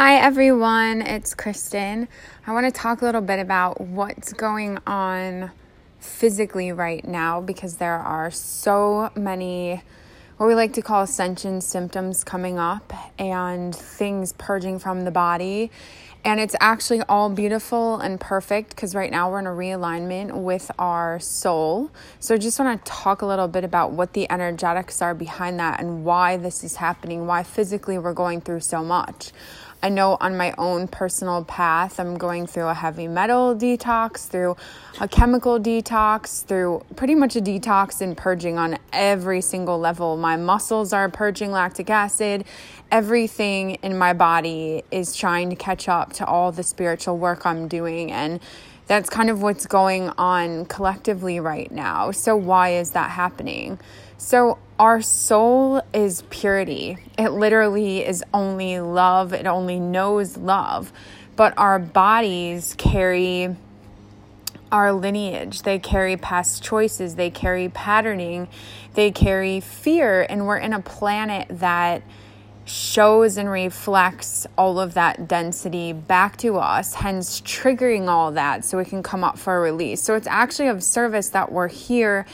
Hi, everyone. It's Kristen. I want to talk a little bit about what's going on physically right now because there are so many what we like to call ascension symptoms coming up and things purging from the body. And it's actually all beautiful and perfect because right now we're in a realignment with our soul. So I just want to talk a little bit about what the energetics are behind that and why this is happening, why physically we're going through so much. I know on my own personal path, I'm going through a heavy metal detox, through a chemical detox, through pretty much a detox and purging on every single level. My muscles are purging lactic acid. Everything in my body is trying to catch up to all the spiritual work I'm doing. And that's kind of what's going on collectively right now. So, why is that happening? So, our soul is purity. It literally is only love, it only knows love. But our bodies carry our lineage, they carry past choices, they carry patterning, they carry fear. And we're in a planet that shows and reflects all of that density back to us, hence triggering all that so it can come up for a release. So it's actually of service that we're here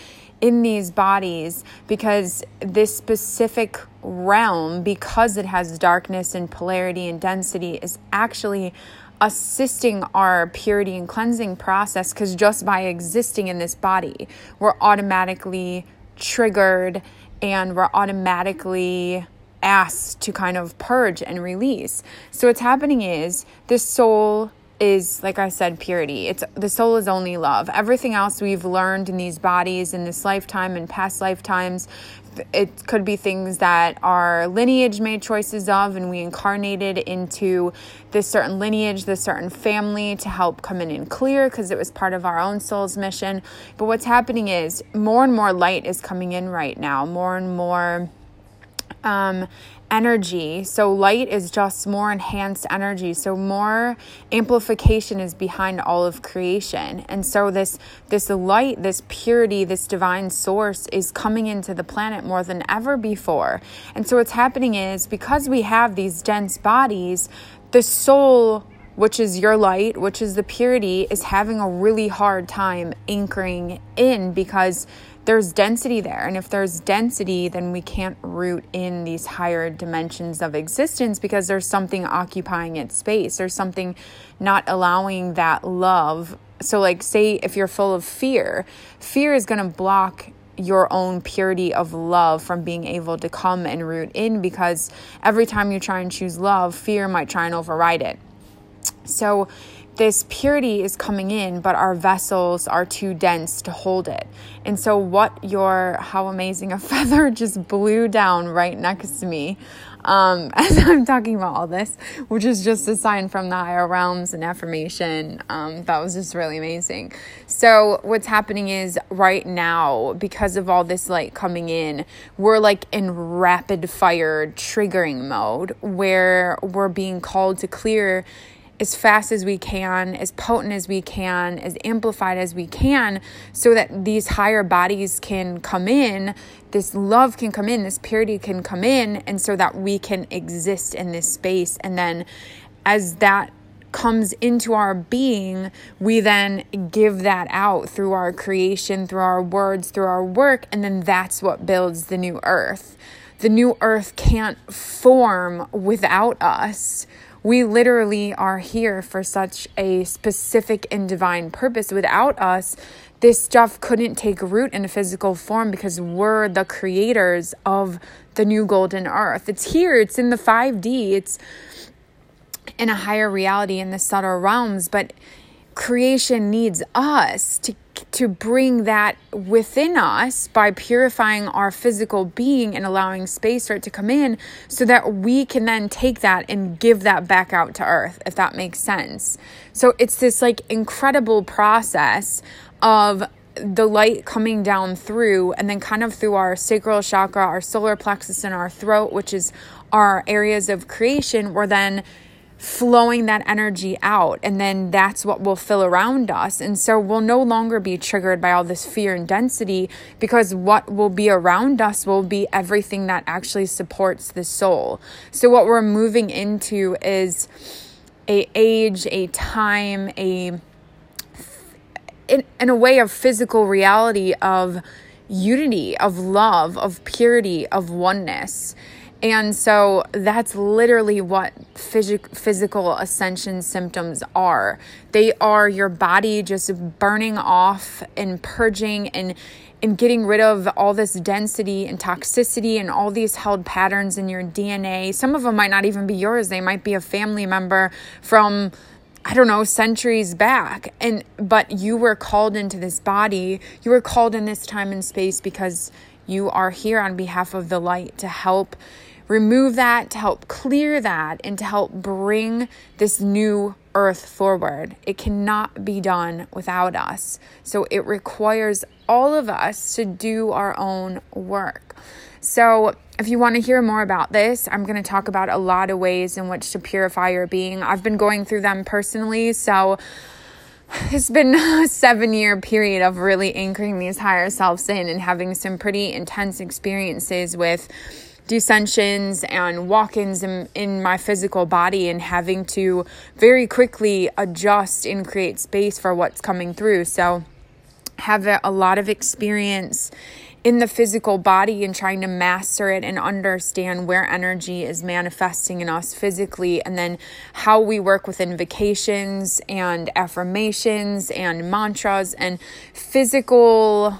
in these bodies because this specific realm, because it has darkness and polarity and density, is actually assisting our purity and cleansing process because just by existing in this body, we're automatically triggered and we're automatically asked to kind of purge and release. So, what's happening is this soul is like I said purity. It's the soul is only love. Everything else we've learned in these bodies in this lifetime and past lifetimes it could be things that our lineage made choices of and we incarnated into this certain lineage this certain family to help come in and clear because it was part of our own soul's mission but what's happening is more and more light is coming in right now more and more um, energy. So light is just more enhanced energy. So more amplification is behind all of creation. And so this this light, this purity, this divine source is coming into the planet more than ever before. And so what's happening is because we have these dense bodies, the soul which is your light, which is the purity, is having a really hard time anchoring in because there's density there. And if there's density, then we can't root in these higher dimensions of existence because there's something occupying its space. There's something not allowing that love. So, like, say if you're full of fear, fear is going to block your own purity of love from being able to come and root in because every time you try and choose love, fear might try and override it. So, this purity is coming in, but our vessels are too dense to hold it. And so, what your, how amazing a feather just blew down right next to me um, as I'm talking about all this, which is just a sign from the higher realms and affirmation. Um, that was just really amazing. So, what's happening is right now, because of all this light coming in, we're like in rapid fire triggering mode where we're being called to clear as fast as we can, as potent as we can, as amplified as we can, so that these higher bodies can come in, this love can come in, this purity can come in, and so that we can exist in this space. And then as that comes into our being, we then give that out through our creation, through our words, through our work, and then that's what builds the new earth. The new earth can't form without us we literally are here for such a specific and divine purpose. Without us, this stuff couldn't take root in a physical form because we're the creators of the new golden earth. It's here, it's in the 5D, it's in a higher reality in the subtle realms, but creation needs us to to bring that within us by purifying our physical being and allowing space for it to come in so that we can then take that and give that back out to earth if that makes sense. So it's this like incredible process of the light coming down through and then kind of through our sacral chakra our solar plexus and our throat which is our areas of creation where then flowing that energy out and then that's what will fill around us. And so we'll no longer be triggered by all this fear and density because what will be around us will be everything that actually supports the soul. So what we're moving into is a age a time a in, in a way of physical reality of unity of love of purity of oneness and so that's literally what phys- physical ascension symptoms are. They are your body just burning off and purging and and getting rid of all this density and toxicity and all these held patterns in your DNA. Some of them might not even be yours. They might be a family member from I don't know, centuries back. And but you were called into this body. You were called in this time and space because you are here on behalf of the light to help remove that, to help clear that, and to help bring this new earth forward. It cannot be done without us. So it requires all of us to do our own work. So, if you want to hear more about this, I'm going to talk about a lot of ways in which to purify your being. I've been going through them personally, so it's been a seven year period of really anchoring these higher selves in and having some pretty intense experiences with descensions and walk ins in, in my physical body and having to very quickly adjust and create space for what's coming through. So, have a lot of experience in the physical body and trying to master it and understand where energy is manifesting in us physically, and then how we work with invocations and affirmations and mantras and physical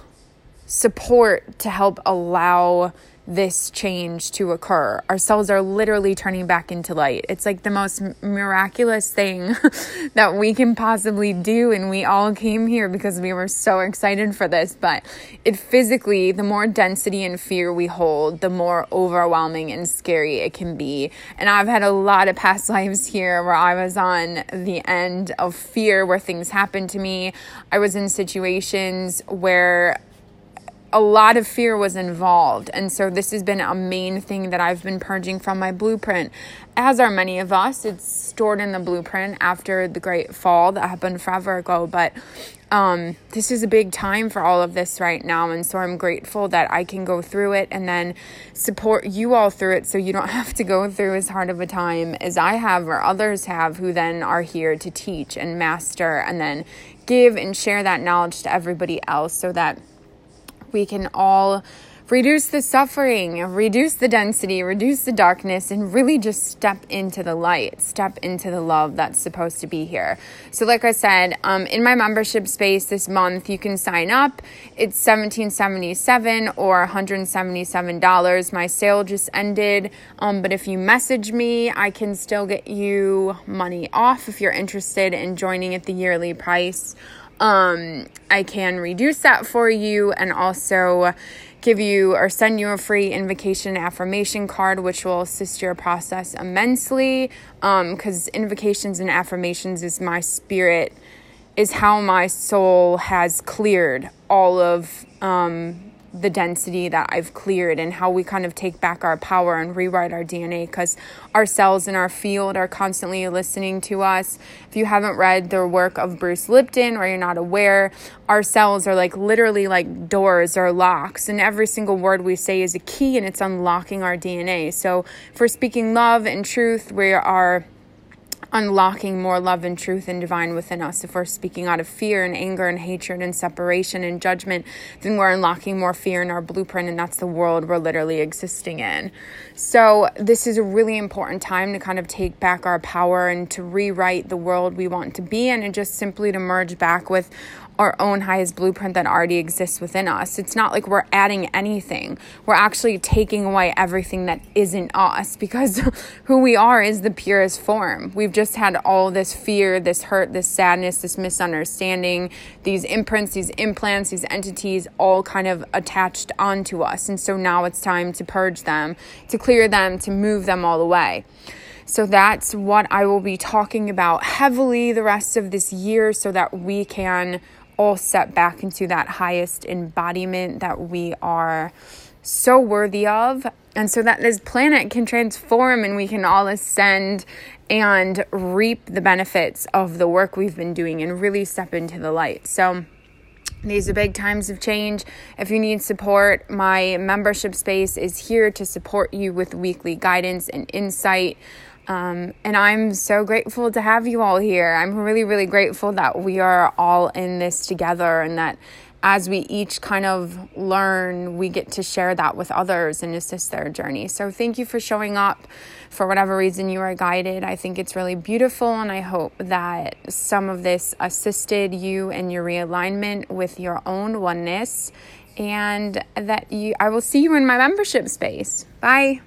support to help allow this change to occur. Our cells are literally turning back into light. It's like the most miraculous thing that we can possibly do. And we all came here because we were so excited for this. But it physically, the more density and fear we hold, the more overwhelming and scary it can be. And I've had a lot of past lives here where I was on the end of fear, where things happened to me. I was in situations where a lot of fear was involved. And so this has been a main thing that I've been purging from my blueprint, as are many of us. It's stored in the blueprint after the great fall that happened forever ago. But um, this is a big time for all of this right now. And so I'm grateful that I can go through it and then support you all through it so you don't have to go through as hard of a time as I have or others have who then are here to teach and master and then give and share that knowledge to everybody else so that we can all reduce the suffering, reduce the density, reduce the darkness, and really just step into the light, step into the love that's supposed to be here. So, like I said, um, in my membership space this month, you can sign up. It's seventeen seventy seven or one hundred seventy seven dollars. My sale just ended, um, but if you message me, I can still get you money off if you're interested in joining at the yearly price um, I can reduce that for you and also give you or send you a free invocation affirmation card, which will assist your process immensely. Because um, invocations and affirmations is my spirit, is how my soul has cleared all of um, the density that I've cleared and how we kind of take back our power and rewrite our DNA because our cells in our field are constantly listening to us. If you haven't read the work of Bruce Lipton or you're not aware, our cells are like literally like doors or locks, and every single word we say is a key and it's unlocking our DNA. So, for speaking love and truth, we are unlocking more love and truth and divine within us. If we're speaking out of fear and anger and hatred and separation and judgment, then we're unlocking more fear in our blueprint, and that's the world we're literally existing in. So, this is a really important time to kind of take back our power and to rewrite the world we want to be in, and just simply to merge back with our own highest blueprint that already exists within us. It's not like we're adding anything. We're actually taking away everything that isn't us because who we are is the purest form. We've just had all this fear, this hurt, this sadness, this misunderstanding, these imprints, these implants, these entities all kind of attached onto us. And so now it's time to purge them, to clear them, to move them all away. So that's what I will be talking about heavily the rest of this year so that we can all step back into that highest embodiment that we are so worthy of, and so that this planet can transform and we can all ascend and reap the benefits of the work we've been doing and really step into the light. So, these are big times of change. If you need support, my membership space is here to support you with weekly guidance and insight. Um, and I'm so grateful to have you all here. I'm really, really grateful that we are all in this together and that as we each kind of learn, we get to share that with others and assist their journey. So, thank you for showing up for whatever reason you are guided. I think it's really beautiful, and I hope that some of this assisted you in your realignment with your own oneness, and that you, I will see you in my membership space. Bye.